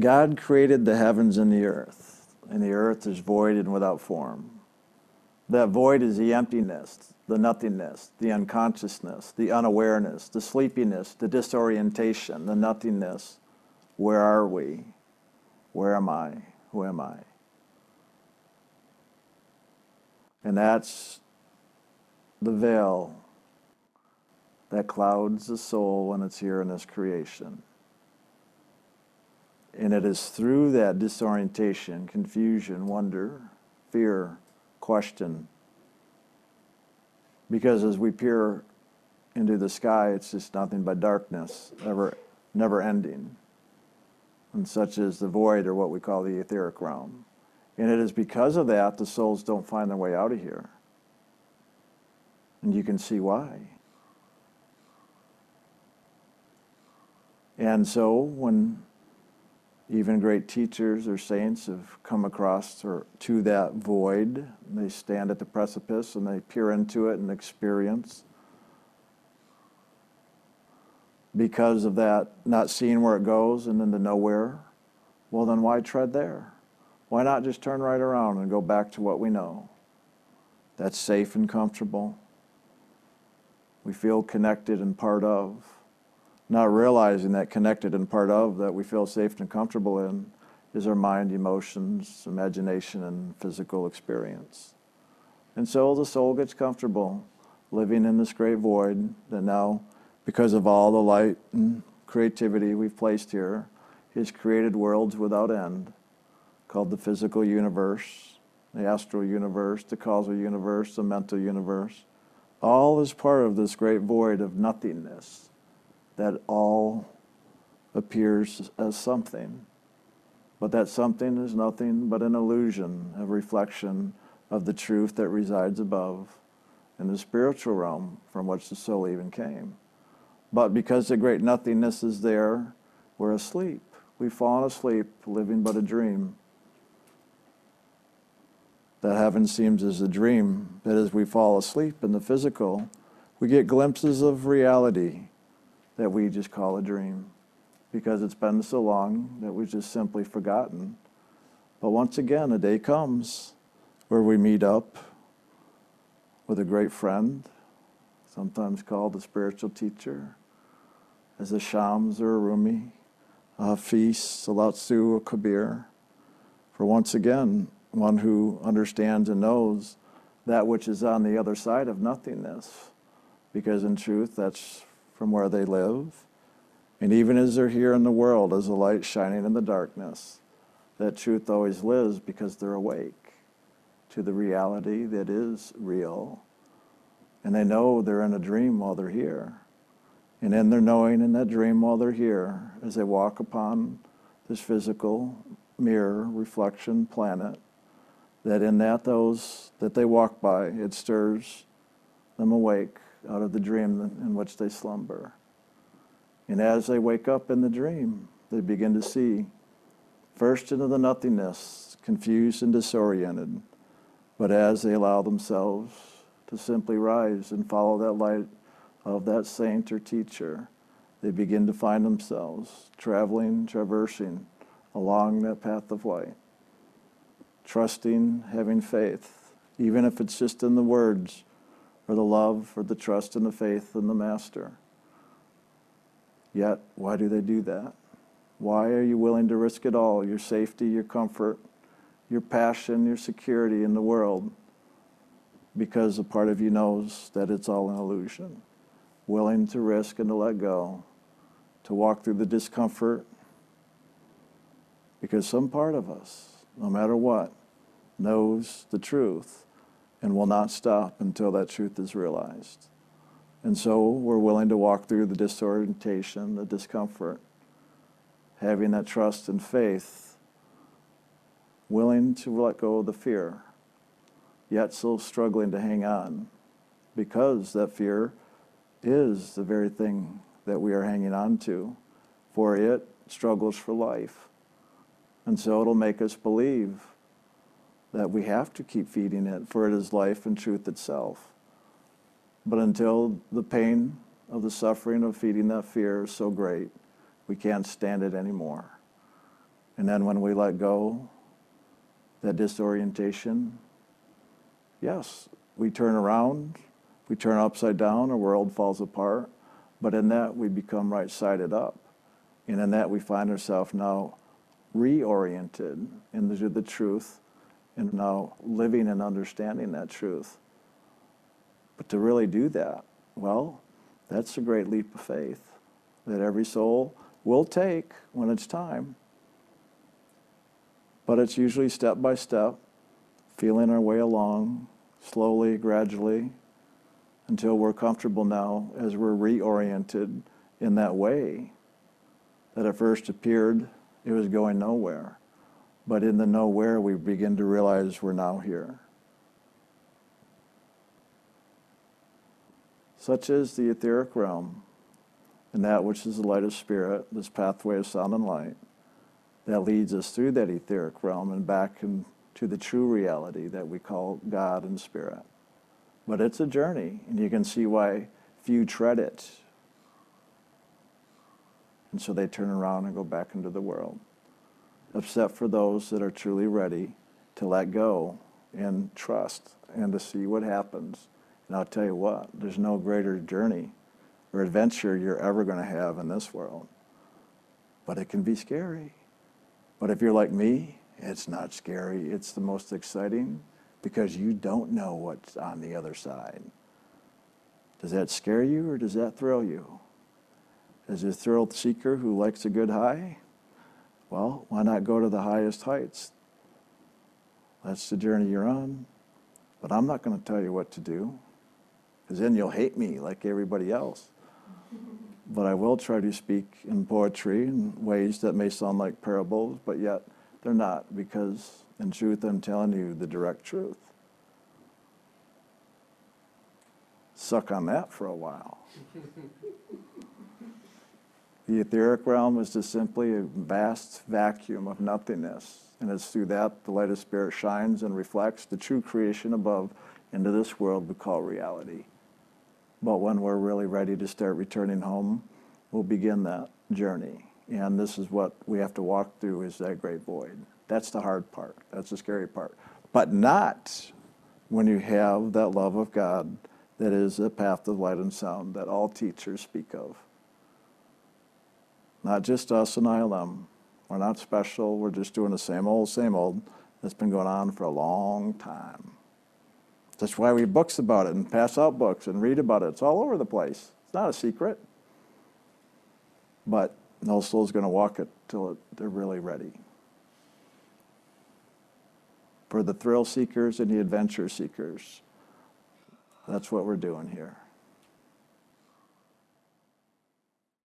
God created the heavens and the earth, and the earth is void and without form. That void is the emptiness, the nothingness, the unconsciousness, the unawareness, the sleepiness, the disorientation, the nothingness. Where are we? Where am I? Who am I? And that's the veil that clouds the soul when it's here in this creation. And it is through that disorientation, confusion, wonder, fear, question. Because as we peer into the sky, it's just nothing but darkness, ever, never ending. And such is the void, or what we call the etheric realm. And it is because of that the souls don't find their way out of here. And you can see why. And so when even great teachers or saints have come across or to that void. They stand at the precipice and they peer into it and experience. Because of that, not seeing where it goes and into nowhere, well, then why tread there? Why not just turn right around and go back to what we know? That's safe and comfortable. We feel connected and part of not realizing that connected and part of that we feel safe and comfortable in is our mind, emotions, imagination, and physical experience. And so the soul gets comfortable living in this great void that now, because of all the light and creativity we've placed here, has created worlds without end called the physical universe, the astral universe, the causal universe, the mental universe. All is part of this great void of nothingness that all appears as something. But that something is nothing but an illusion, a reflection of the truth that resides above in the spiritual realm from which the soul even came. But because the great nothingness is there, we're asleep. We've fallen asleep, living but a dream. That heaven seems as a dream, that as we fall asleep in the physical, we get glimpses of reality that we just call a dream because it's been so long that we've just simply forgotten. But once again, a day comes where we meet up with a great friend, sometimes called a spiritual teacher, as a Shams or a Rumi, a Hafiz, a Lao Tzu, a Kabir, for once again, one who understands and knows that which is on the other side of nothingness. Because in truth, that's from where they live. And even as they're here in the world, as a light shining in the darkness, that truth always lives because they're awake to the reality that is real. And they know they're in a dream while they're here. And in their knowing in that dream while they're here, as they walk upon this physical mirror reflection planet, that in that those that they walk by, it stirs them awake out of the dream in which they slumber. And as they wake up in the dream, they begin to see first into the nothingness, confused and disoriented. But as they allow themselves to simply rise and follow that light of that saint or teacher, they begin to find themselves traveling, traversing along that path of light, trusting, having faith, even if it's just in the words or the love or the trust and the faith in the Master. Yet, why do they do that? Why are you willing to risk it all your safety, your comfort, your passion, your security in the world? Because a part of you knows that it's all an illusion. Willing to risk and to let go, to walk through the discomfort. Because some part of us, no matter what, knows the truth and will not stop until that truth is realized. And so we're willing to walk through the disorientation, the discomfort, having that trust and faith, willing to let go of the fear, yet still struggling to hang on because that fear is the very thing that we are hanging on to, for it struggles for life. And so it'll make us believe that we have to keep feeding it, for it is life and truth itself. But until the pain of the suffering of feeding that fear is so great, we can't stand it anymore. And then when we let go, that disorientation, yes, we turn around, we turn upside down, our world falls apart. But in that, we become right sided up. And in that, we find ourselves now reoriented into the truth and now living and understanding that truth. But to really do that, well, that's a great leap of faith that every soul will take when it's time. But it's usually step by step, feeling our way along, slowly, gradually, until we're comfortable now as we're reoriented in that way that at first appeared it was going nowhere. But in the nowhere, we begin to realize we're now here. Such is the etheric realm, and that which is the light of spirit, this pathway of sound and light, that leads us through that etheric realm and back into the true reality that we call God and spirit. But it's a journey, and you can see why few tread it. And so they turn around and go back into the world except for those that are truly ready to let go and trust and to see what happens. And I'll tell you what, there's no greater journey or adventure you're ever going to have in this world. But it can be scary. But if you're like me, it's not scary. It's the most exciting because you don't know what's on the other side. Does that scare you or does that thrill you? As a thrill seeker who likes a good high, well, why not go to the highest heights? That's the journey you're on. But I'm not going to tell you what to do, because then you'll hate me like everybody else. but I will try to speak in poetry in ways that may sound like parables, but yet they're not, because in truth, I'm telling you the direct truth. Suck on that for a while. The etheric realm is just simply a vast vacuum of nothingness. And it's through that the light of spirit shines and reflects the true creation above into this world we call reality. But when we're really ready to start returning home, we'll begin that journey. And this is what we have to walk through is that great void. That's the hard part. That's the scary part. But not when you have that love of God that is the path of light and sound that all teachers speak of. Not just us and ILM. We're not special. We're just doing the same old, same old that's been going on for a long time. That's why we have books about it and pass out books and read about it. It's all over the place. It's not a secret. But no soul's going to walk it till they're really ready. For the thrill seekers and the adventure seekers, that's what we're doing here.